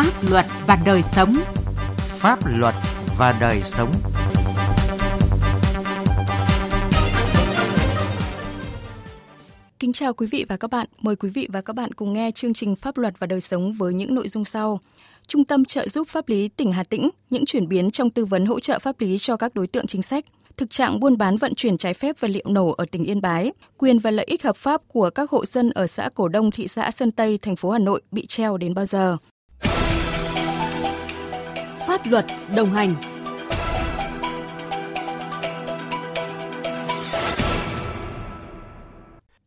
Pháp luật và đời sống. Pháp luật và đời sống. Kính chào quý vị và các bạn. Mời quý vị và các bạn cùng nghe chương trình Pháp luật và đời sống với những nội dung sau. Trung tâm trợ giúp pháp lý tỉnh Hà Tĩnh, những chuyển biến trong tư vấn hỗ trợ pháp lý cho các đối tượng chính sách – thực trạng buôn bán vận chuyển trái phép vật liệu nổ ở tỉnh Yên Bái, quyền và lợi ích hợp pháp của các hộ dân ở xã Cổ Đông, thị xã Sơn Tây, thành phố Hà Nội bị treo đến bao giờ? Pháp luật đồng hành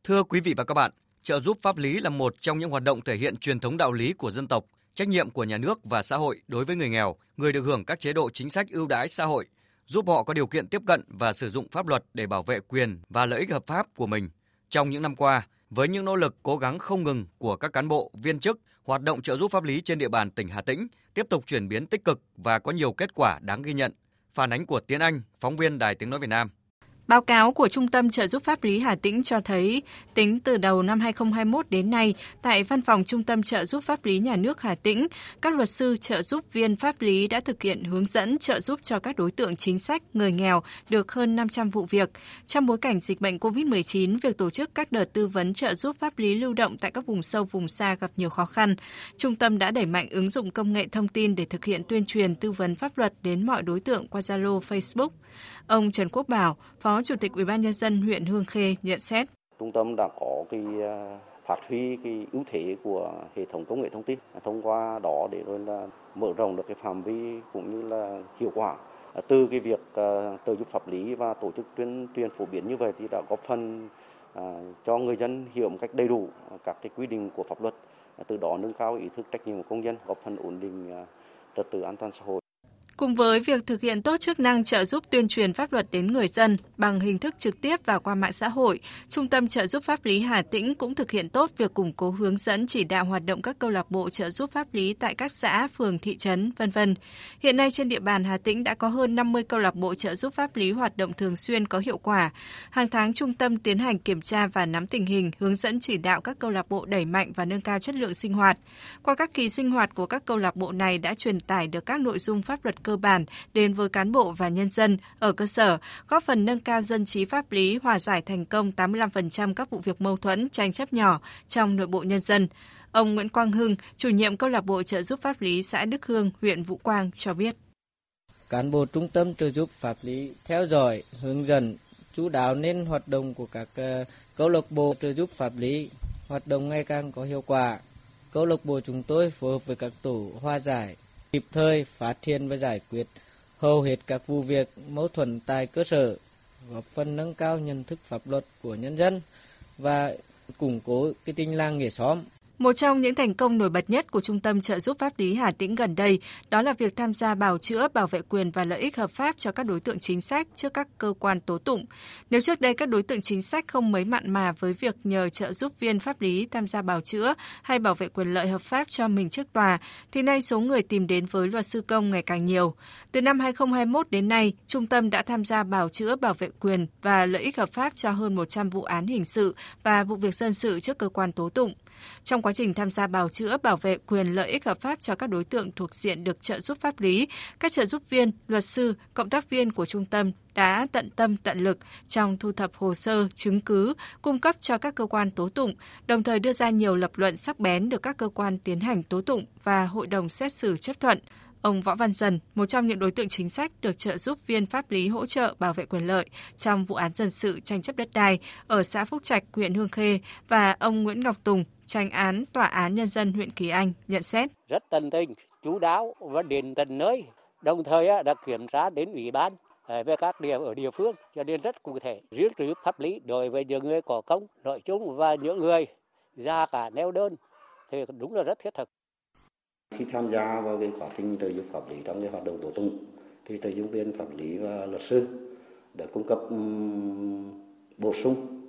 Thưa quý vị và các bạn, trợ giúp pháp lý là một trong những hoạt động thể hiện truyền thống đạo lý của dân tộc, trách nhiệm của nhà nước và xã hội đối với người nghèo, người được hưởng các chế độ chính sách ưu đãi xã hội, giúp họ có điều kiện tiếp cận và sử dụng pháp luật để bảo vệ quyền và lợi ích hợp pháp của mình. Trong những năm qua, với những nỗ lực cố gắng không ngừng của các cán bộ, viên chức, hoạt động trợ giúp pháp lý trên địa bàn tỉnh Hà Tĩnh tiếp tục chuyển biến tích cực và có nhiều kết quả đáng ghi nhận. Phản ánh của Tiến Anh, phóng viên Đài Tiếng Nói Việt Nam. Báo cáo của Trung tâm trợ giúp pháp lý Hà Tĩnh cho thấy, tính từ đầu năm 2021 đến nay, tại Văn phòng Trung tâm trợ giúp pháp lý nhà nước Hà Tĩnh, các luật sư trợ giúp viên pháp lý đã thực hiện hướng dẫn trợ giúp cho các đối tượng chính sách, người nghèo được hơn 500 vụ việc. Trong bối cảnh dịch bệnh COVID-19, việc tổ chức các đợt tư vấn trợ giúp pháp lý lưu động tại các vùng sâu vùng xa gặp nhiều khó khăn. Trung tâm đã đẩy mạnh ứng dụng công nghệ thông tin để thực hiện tuyên truyền tư vấn pháp luật đến mọi đối tượng qua Zalo, Facebook. Ông Trần Quốc Bảo, Phó Chủ tịch Ủy ban nhân dân huyện Hương Khê nhận xét. Trung tâm đã có cái à, phát huy cái ưu thế của hệ thống công nghệ thông tin à, thông qua đó để rồi là mở rộng được cái phạm vi cũng như là hiệu quả. À, từ cái việc trợ giúp pháp lý và tổ chức tuyên truyền phổ biến như vậy thì đã góp phần cho người dân hiểu một cách đầy đủ các cái quy định của pháp luật. Từ đó nâng cao ý thức trách nhiệm của công dân, góp phần ổn định trật tự an toàn xã hội. Cùng với việc thực hiện tốt chức năng trợ giúp tuyên truyền pháp luật đến người dân bằng hình thức trực tiếp và qua mạng xã hội, Trung tâm trợ giúp pháp lý Hà Tĩnh cũng thực hiện tốt việc củng cố hướng dẫn chỉ đạo hoạt động các câu lạc bộ trợ giúp pháp lý tại các xã, phường, thị trấn, vân vân. Hiện nay trên địa bàn Hà Tĩnh đã có hơn 50 câu lạc bộ trợ giúp pháp lý hoạt động thường xuyên có hiệu quả. Hàng tháng trung tâm tiến hành kiểm tra và nắm tình hình, hướng dẫn chỉ đạo các câu lạc bộ đẩy mạnh và nâng cao chất lượng sinh hoạt. Qua các kỳ sinh hoạt của các câu lạc bộ này đã truyền tải được các nội dung pháp luật cơ bản đến với cán bộ và nhân dân ở cơ sở, góp phần nâng cao dân trí pháp lý, hòa giải thành công 85% các vụ việc mâu thuẫn, tranh chấp nhỏ trong nội bộ nhân dân. Ông Nguyễn Quang Hưng, chủ nhiệm câu lạc bộ trợ giúp pháp lý xã Đức Hương, huyện Vũ Quang cho biết. Cán bộ trung tâm trợ giúp pháp lý theo dõi, hướng dẫn, chú đáo nên hoạt động của các ờ, câu lạc bộ trợ giúp pháp lý hoạt động ngày càng có hiệu quả. Câu lạc bộ chúng tôi phối hợp với các tổ hòa giải, kịp thời phát hiện và giải quyết hầu hết các vụ việc mâu thuẫn tại cơ sở, góp phần nâng cao nhận thức pháp luật của nhân dân và củng cố cái tinh làng nghề xóm một trong những thành công nổi bật nhất của Trung tâm trợ giúp pháp lý Hà Tĩnh gần đây đó là việc tham gia bào chữa, bảo vệ quyền và lợi ích hợp pháp cho các đối tượng chính sách trước các cơ quan tố tụng. Nếu trước đây các đối tượng chính sách không mấy mặn mà với việc nhờ trợ giúp viên pháp lý tham gia bào chữa hay bảo vệ quyền lợi hợp pháp cho mình trước tòa, thì nay số người tìm đến với luật sư công ngày càng nhiều. Từ năm 2021 đến nay, Trung tâm đã tham gia bào chữa, bảo vệ quyền và lợi ích hợp pháp cho hơn 100 vụ án hình sự và vụ việc dân sự trước cơ quan tố tụng. Trong quá trình tham gia bào chữa, bảo vệ quyền lợi ích hợp pháp cho các đối tượng thuộc diện được trợ giúp pháp lý, các trợ giúp viên, luật sư, cộng tác viên của trung tâm đã tận tâm tận lực trong thu thập hồ sơ, chứng cứ, cung cấp cho các cơ quan tố tụng, đồng thời đưa ra nhiều lập luận sắc bén được các cơ quan tiến hành tố tụng và hội đồng xét xử chấp thuận. Ông Võ Văn Dần, một trong những đối tượng chính sách được trợ giúp viên pháp lý hỗ trợ bảo vệ quyền lợi trong vụ án dân sự tranh chấp đất đai ở xã Phúc Trạch, huyện Hương Khê và ông Nguyễn Ngọc Tùng, tranh án Tòa án Nhân dân huyện Kỳ Anh nhận xét. Rất tận tình, chú đáo và đến tận nơi, đồng thời đã kiểm tra đến ủy ban à, về các điểm ở địa phương cho nên rất cụ thể riêng trừ pháp lý đối với những người có công nội chung và những người ra cả neo đơn thì đúng là rất thiết thực khi tham gia vào cái quá trình trợ giúp pháp lý trong cái hoạt động tố tụng thì trợ giúp viên pháp lý và luật sư đã cung cấp bổ sung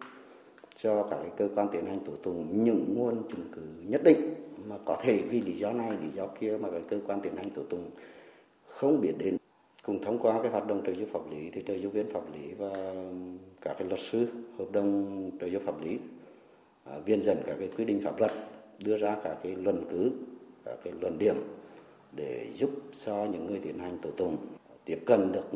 cho các cái cơ quan tiến hành tố tụng những nguồn chứng cứ nhất định mà có thể vì lý do này, lý do kia mà cái cơ quan tiến hành tố tụng không biết đến cùng thông qua cái hoạt động trợ giúp pháp lý thì trợ giúp viên pháp lý và các cái luật sư, hợp đồng trợ giúp pháp lý à, viên dẫn các cái quy định pháp luật, đưa ra các cái luận cứ, các cái luận điểm để giúp cho những người tiến hành tố tụng tiếp cận được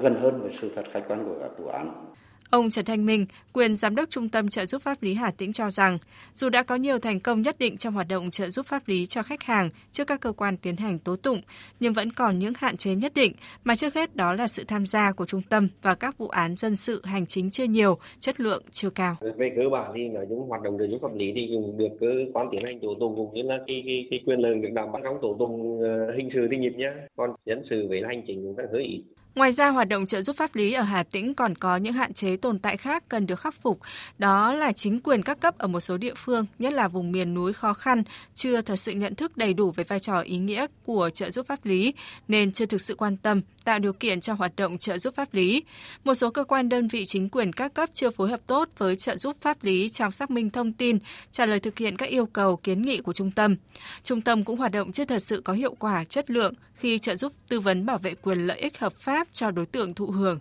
gần hơn với sự thật khách quan của các vụ án. Ông Trần Thanh Minh, quyền giám đốc Trung tâm trợ giúp pháp lý Hà Tĩnh cho rằng, dù đã có nhiều thành công nhất định trong hoạt động trợ giúp pháp lý cho khách hàng trước các cơ quan tiến hành tố tụng, nhưng vẫn còn những hạn chế nhất định, mà trước hết đó là sự tham gia của trung tâm và các vụ án dân sự hành chính chưa nhiều, chất lượng chưa cao. Về cơ bản thì nói chung hoạt động trợ giúp pháp lý thì cũng được cơ quan tiến hành tố tụng cũng như là cái, cái, cái quyền lợi được đảm bảo trong tố tụng ờ, hình sự thì nhịp nhá, còn dân sự với hành chính cũng hơi ít. Ngoài ra, hoạt động trợ giúp pháp lý ở Hà Tĩnh còn có những hạn chế tồn tại khác cần được khắc phục. Đó là chính quyền các cấp ở một số địa phương, nhất là vùng miền núi khó khăn, chưa thật sự nhận thức đầy đủ về vai trò ý nghĩa của trợ giúp pháp lý, nên chưa thực sự quan tâm tạo điều kiện cho hoạt động trợ giúp pháp lý. Một số cơ quan đơn vị chính quyền các cấp chưa phối hợp tốt với trợ giúp pháp lý trong xác minh thông tin, trả lời thực hiện các yêu cầu kiến nghị của trung tâm. Trung tâm cũng hoạt động chưa thật sự có hiệu quả, chất lượng khi trợ giúp tư vấn bảo vệ quyền lợi ích hợp pháp cho đối tượng thụ hưởng.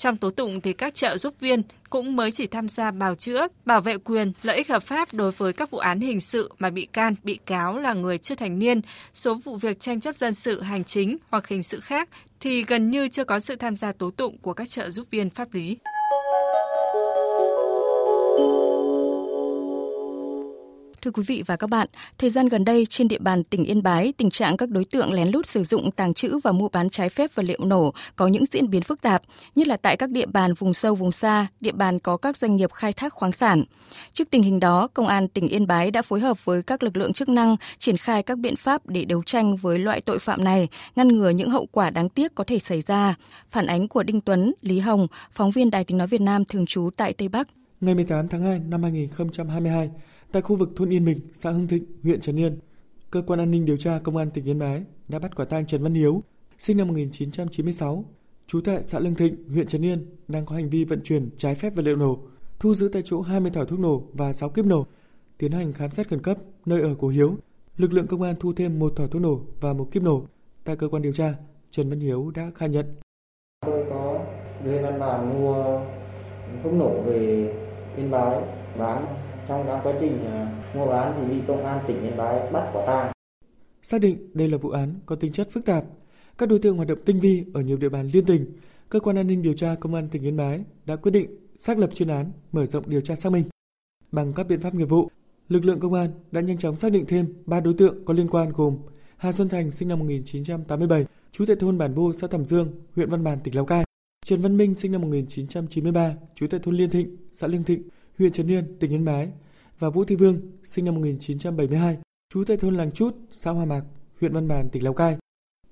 Trong tố tụng thì các trợ giúp viên cũng mới chỉ tham gia bào chữa, bảo vệ quyền, lợi ích hợp pháp đối với các vụ án hình sự mà bị can, bị cáo là người chưa thành niên, số vụ việc tranh chấp dân sự, hành chính hoặc hình sự khác thì gần như chưa có sự tham gia tố tụng của các trợ giúp viên pháp lý. Thưa quý vị và các bạn, thời gian gần đây trên địa bàn tỉnh Yên Bái, tình trạng các đối tượng lén lút sử dụng, tàng trữ và mua bán trái phép vật liệu nổ có những diễn biến phức tạp, nhất là tại các địa bàn vùng sâu vùng xa, địa bàn có các doanh nghiệp khai thác khoáng sản. Trước tình hình đó, Công an tỉnh Yên Bái đã phối hợp với các lực lượng chức năng triển khai các biện pháp để đấu tranh với loại tội phạm này, ngăn ngừa những hậu quả đáng tiếc có thể xảy ra. Phản ánh của Đinh Tuấn, Lý Hồng, phóng viên Đài tiếng nói Việt Nam thường trú tại Tây Bắc. Ngày 18 tháng 2 năm 2022, Tại khu vực thôn Yên Bình, xã Hưng Thịnh, huyện Trần Yên, cơ quan an ninh điều tra công an tỉnh Yên Bái đã bắt quả tang Trần Văn Hiếu, sinh năm 1996, trú tại xã Lương Thịnh, huyện Trần Yên, đang có hành vi vận chuyển trái phép vật liệu nổ, thu giữ tại chỗ 20 thỏi thuốc nổ và 6 kiếp nổ. Tiến hành khám xét khẩn cấp nơi ở của Hiếu, lực lượng công an thu thêm một thỏi thuốc nổ và một kiếp nổ. Tại cơ quan điều tra, Trần Văn Hiếu đã khai nhận. Tôi có lên văn bản mua thuốc nổ về Yên Bái bán trong đó quá trình à, mua bán thì bị công an tỉnh Yên Bái bắt quả tang. Xác định đây là vụ án có tính chất phức tạp, các đối tượng hoạt động tinh vi ở nhiều địa bàn liên tỉnh, cơ quan an ninh điều tra công an tỉnh Yên Bái đã quyết định xác lập chuyên án mở rộng điều tra xác minh. Bằng các biện pháp nghiệp vụ, lực lượng công an đã nhanh chóng xác định thêm 3 đối tượng có liên quan gồm Hà Xuân Thành sinh năm 1987, trú tại thôn Bản Bô, xã Thẩm Dương, huyện Văn Bàn, tỉnh Lào Cai. Trần Văn Minh sinh năm 1993, trú tại thôn Liên Thịnh, xã liên Thịnh, huyện Trần Yên, tỉnh Yên Bái và Vũ Thị Vương, sinh năm 1972, trú tại thôn Làng Chút, xã Hoa Mạc, huyện Văn Bàn, tỉnh Lào Cai.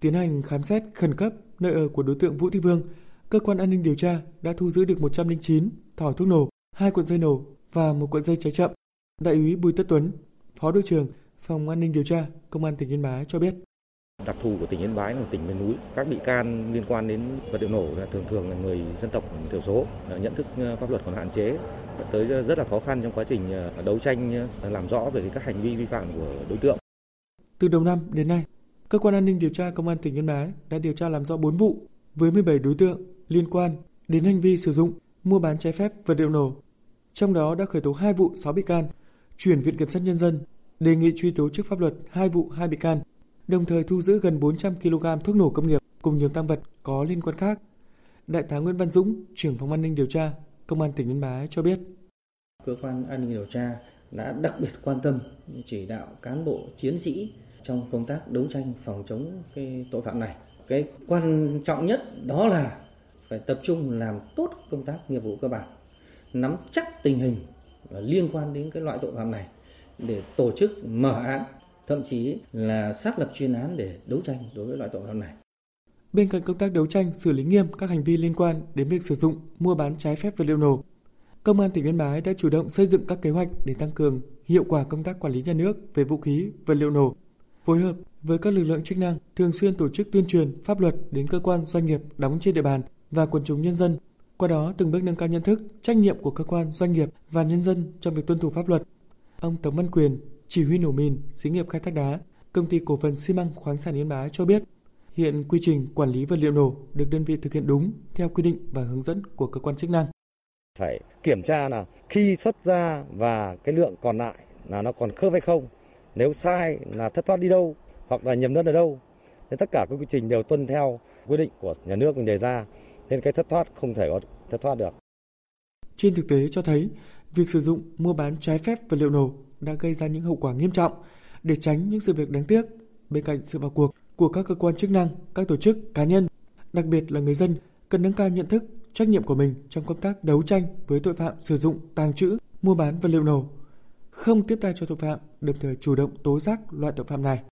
Tiến hành khám xét khẩn cấp nơi ở của đối tượng Vũ Thị Vương, cơ quan an ninh điều tra đã thu giữ được 109 thỏi thuốc nổ, hai cuộn dây nổ và một cuộn dây cháy chậm. Đại úy Bùi Tất Tuấn, Phó đội trưởng Phòng An ninh điều tra Công an tỉnh Yên Bái cho biết. Đặc thù của tỉnh Yên Bái là tỉnh miền núi, các bị can liên quan đến vật liệu nổ là thường thường là người dân tộc thiểu số, nhận thức ờ, pháp luật còn hạn chế, tới rất là khó khăn trong quá trình ờ, đấu tranh ờ, làm rõ về các hành vi vi phạm của đối tượng. Từ đầu năm đến nay, cơ quan an ninh điều tra công an tỉnh Yên Bái đã điều tra làm rõ 4 vụ với 17 đối tượng liên quan đến hành vi sử dụng, mua bán trái phép vật liệu nổ. Trong đó đã khởi tố 2 vụ 6 bị can, chuyển viện kiểm sát nhân dân đề nghị truy tố trước pháp luật 2 vụ 2 bị can, đồng thời thu giữ gần 400 kg thuốc nổ công nghiệp cùng nhiều tăng vật có liên quan khác. Đại tá Nguyễn Văn Dũng, trưởng phòng an ninh điều tra, Công an tỉnh Yên Bái cho biết. Cơ quan an ninh điều tra đã đặc biệt quan tâm chỉ đạo cán bộ chiến sĩ trong công tác đấu tranh phòng chống cái tội phạm này. Cái quan trọng nhất đó là phải tập trung làm tốt công tác nghiệp vụ cơ bản, nắm chắc tình hình liên quan đến cái loại tội phạm này để tổ chức mở án, thậm chí là xác lập chuyên án để đấu tranh đối với loại tội phạm này. Bên cạnh công tác đấu tranh xử lý nghiêm các hành vi liên quan đến việc sử dụng, mua bán trái phép vật liệu nổ, Công an tỉnh Yên Bái đã chủ động xây dựng các kế hoạch để tăng cường hiệu quả công tác quản lý nhà nước về vũ khí, vật liệu nổ, phối hợp với các lực lượng chức năng thường xuyên tổ chức tuyên truyền pháp luật đến cơ quan doanh nghiệp đóng trên địa bàn và quần chúng nhân dân. Qua đó từng bước nâng cao nhận thức, trách nhiệm của cơ quan doanh nghiệp và nhân dân trong việc tuân thủ pháp luật. Ông Tống Văn Quyền, chỉ huy nổ mìn, xí nghiệp khai thác đá, công ty cổ phần xi măng khoáng sản Yên Bái cho biết, hiện quy trình quản lý vật liệu nổ được đơn vị thực hiện đúng theo quy định và hướng dẫn của cơ quan chức năng phải kiểm tra là khi xuất ra và cái lượng còn lại là nó còn khớp hay không nếu sai là thất thoát đi đâu hoặc là nhầm lẫn ở đâu. Nên tất cả các quy trình đều tuân theo quy định của nhà nước mình đề ra nên cái thất thoát không thể có thất thoát được. Trên thực tế cho thấy, việc sử dụng mua bán trái phép vật liệu nổ đã gây ra những hậu quả nghiêm trọng. Để tránh những sự việc đáng tiếc, bên cạnh sự vào cuộc của các cơ quan chức năng, các tổ chức, cá nhân, đặc biệt là người dân cần nâng cao nhận thức, trách nhiệm của mình trong công tác đấu tranh với tội phạm sử dụng, tàng trữ, mua bán vật liệu nổ, không tiếp tay cho tội phạm, đồng thời chủ động tố giác loại tội phạm này.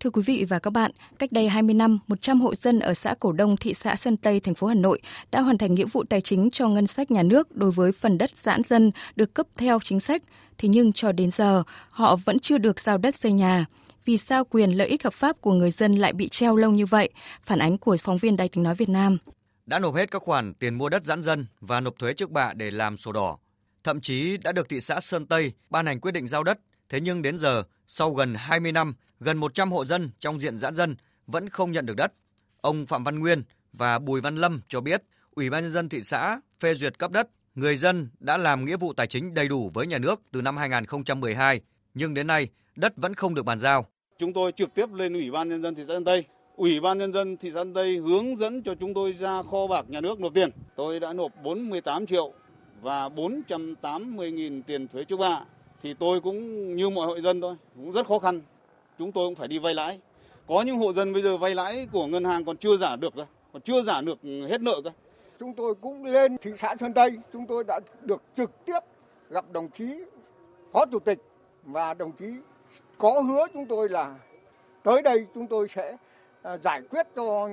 Thưa quý vị và các bạn, cách đây 20 năm, 100 hộ dân ở xã Cổ Đông, thị xã Sơn Tây, thành phố Hà Nội đã hoàn thành nghĩa vụ tài chính cho ngân sách nhà nước đối với phần đất giãn dân được cấp theo chính sách. Thế nhưng cho đến giờ, họ vẫn chưa được giao đất xây nhà. Vì sao quyền lợi ích hợp pháp của người dân lại bị treo lâu như vậy? Phản ánh của phóng viên Đài tiếng nói Việt Nam. Đã nộp hết các khoản tiền mua đất giãn dân và nộp thuế trước bạ để làm sổ đỏ. Thậm chí đã được thị xã Sơn Tây ban hành quyết định giao đất, thế nhưng đến giờ, sau gần 20 năm, gần 100 hộ dân trong diện giãn dân vẫn không nhận được đất. Ông Phạm Văn Nguyên và Bùi Văn Lâm cho biết, Ủy ban nhân dân thị xã phê duyệt cấp đất, người dân đã làm nghĩa vụ tài chính đầy đủ với nhà nước từ năm 2012, nhưng đến nay đất vẫn không được bàn giao. Chúng tôi trực tiếp lên Ủy ban nhân dân thị xã Sơn Tây. Ủy ban nhân dân thị xã Sơn Tây hướng dẫn cho chúng tôi ra kho bạc nhà nước nộp tiền. Tôi đã nộp 48 triệu và 480 nghìn tiền thuế trước bạ. Thì tôi cũng như mọi hội dân thôi, cũng rất khó khăn chúng tôi cũng phải đi vay lãi. Có những hộ dân bây giờ vay lãi của ngân hàng còn chưa giả được, còn chưa giả được hết nợ cơ. Chúng tôi cũng lên thị xã Sơn Tây, chúng tôi đã được trực tiếp gặp đồng chí phó chủ tịch và đồng chí có hứa chúng tôi là tới đây chúng tôi sẽ à, giải quyết cho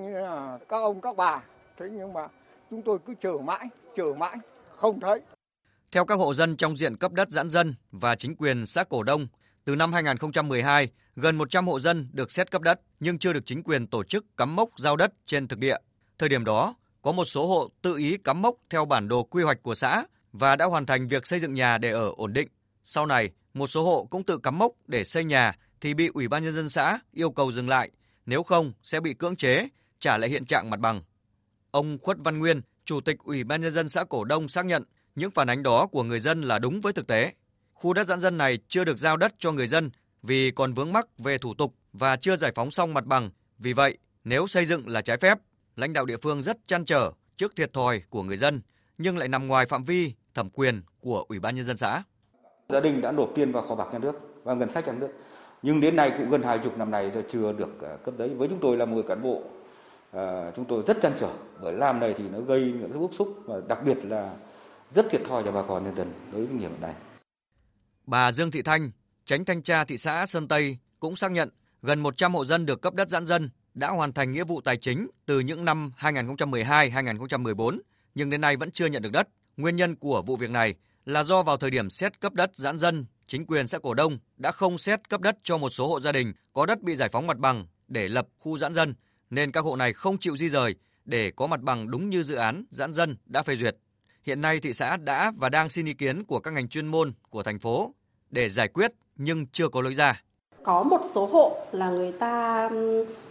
các ông các bà. Thế nhưng mà chúng tôi cứ chờ mãi, chờ mãi, không thấy. Theo các hộ dân trong diện cấp đất giãn dân và chính quyền xã Cổ Đông, từ năm 2012, gần 100 hộ dân được xét cấp đất nhưng chưa được chính quyền tổ chức cắm mốc giao đất trên thực địa. Thời điểm đó, có một số hộ tự ý cắm mốc theo bản đồ quy hoạch của xã và đã hoàn thành việc xây dựng nhà để ở ổn định. Sau này, một số hộ cũng tự cắm mốc để xây nhà thì bị Ủy ban nhân dân xã yêu cầu dừng lại, nếu không sẽ bị cưỡng chế, trả lại hiện trạng mặt bằng. Ông Khuất Văn Nguyên, Chủ tịch Ủy ban nhân dân xã Cổ Đông xác nhận những phản ánh đó của người dân là đúng với thực tế khu đất giãn dân này chưa được giao đất cho người dân vì còn vướng mắc về thủ tục và chưa giải phóng xong mặt bằng. Vì vậy, nếu xây dựng là trái phép, lãnh đạo địa phương rất chăn trở trước thiệt thòi của người dân nhưng lại nằm ngoài phạm vi thẩm quyền của Ủy ban nhân dân xã. Gia đình đã nộp tiền vào kho bạc nhà nước và ngân sách nhà nước. Nhưng đến nay cũng gần hai chục năm nay chưa được à, cấp đấy. Với chúng tôi là một cán bộ, à, chúng tôi rất chăn trở bởi làm này thì nó gây những bức xúc và đặc biệt là rất thiệt thòi cho bà con nhân dân đối với nghiệp này. Bà Dương Thị Thanh, tránh thanh tra thị xã Sơn Tây cũng xác nhận gần 100 hộ dân được cấp đất giãn dân đã hoàn thành nghĩa vụ tài chính từ những năm 2012-2014 nhưng đến nay vẫn chưa nhận được đất. Nguyên nhân của vụ việc này là do vào thời điểm xét cấp đất giãn dân, chính quyền xã Cổ Đông đã không xét cấp đất cho một số hộ gia đình có đất bị giải phóng mặt bằng để lập khu giãn dân nên các hộ này không chịu di rời để có mặt bằng đúng như dự án giãn dân đã phê duyệt. Hiện nay thị xã đã và đang xin ý kiến của các ngành chuyên môn của thành phố để giải quyết nhưng chưa có lối ra. Có một số hộ là người ta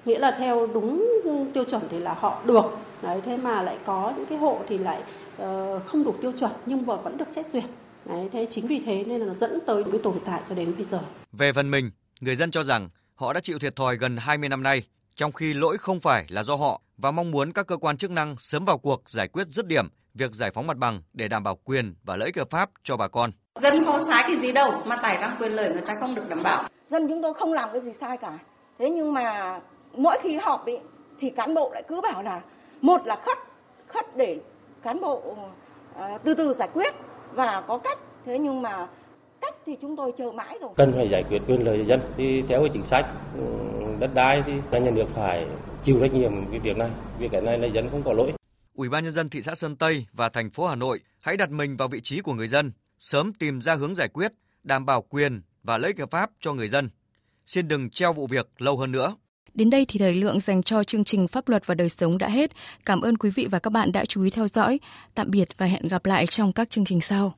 nghĩa là theo đúng tiêu chuẩn thì là họ được. Đấy, thế mà lại có những cái hộ thì lại uh, không đủ tiêu chuẩn nhưng mà vẫn được xét duyệt. Đấy, thế chính vì thế nên là nó dẫn tới cái tồn tại cho đến bây giờ. Về phần mình, người dân cho rằng họ đã chịu thiệt thòi gần 20 năm nay, trong khi lỗi không phải là do họ và mong muốn các cơ quan chức năng sớm vào cuộc giải quyết dứt điểm việc giải phóng mặt bằng để đảm bảo quyền và lợi ích hợp pháp cho bà con. Dân không sai cái gì đâu mà tại rằng quyền lợi người ta không được đảm bảo. Dân chúng tôi không làm cái gì sai cả. Thế nhưng mà mỗi khi họp ý, thì cán bộ lại cứ bảo là một là khất, khất để cán bộ uh, từ từ giải quyết và có cách. Thế nhưng mà cách thì chúng tôi chờ mãi rồi. Cần phải giải quyết quyền lợi dân thì theo cái chính sách ừ, đất đai thì nhà nước phải chịu trách nhiệm cái việc này. Việc cái này là dân không có lỗi. Ủy ban nhân dân thị xã Sơn Tây và thành phố Hà Nội hãy đặt mình vào vị trí của người dân, sớm tìm ra hướng giải quyết, đảm bảo quyền và lợi ích hợp pháp cho người dân. Xin đừng treo vụ việc lâu hơn nữa. Đến đây thì thời lượng dành cho chương trình Pháp luật và đời sống đã hết. Cảm ơn quý vị và các bạn đã chú ý theo dõi. Tạm biệt và hẹn gặp lại trong các chương trình sau.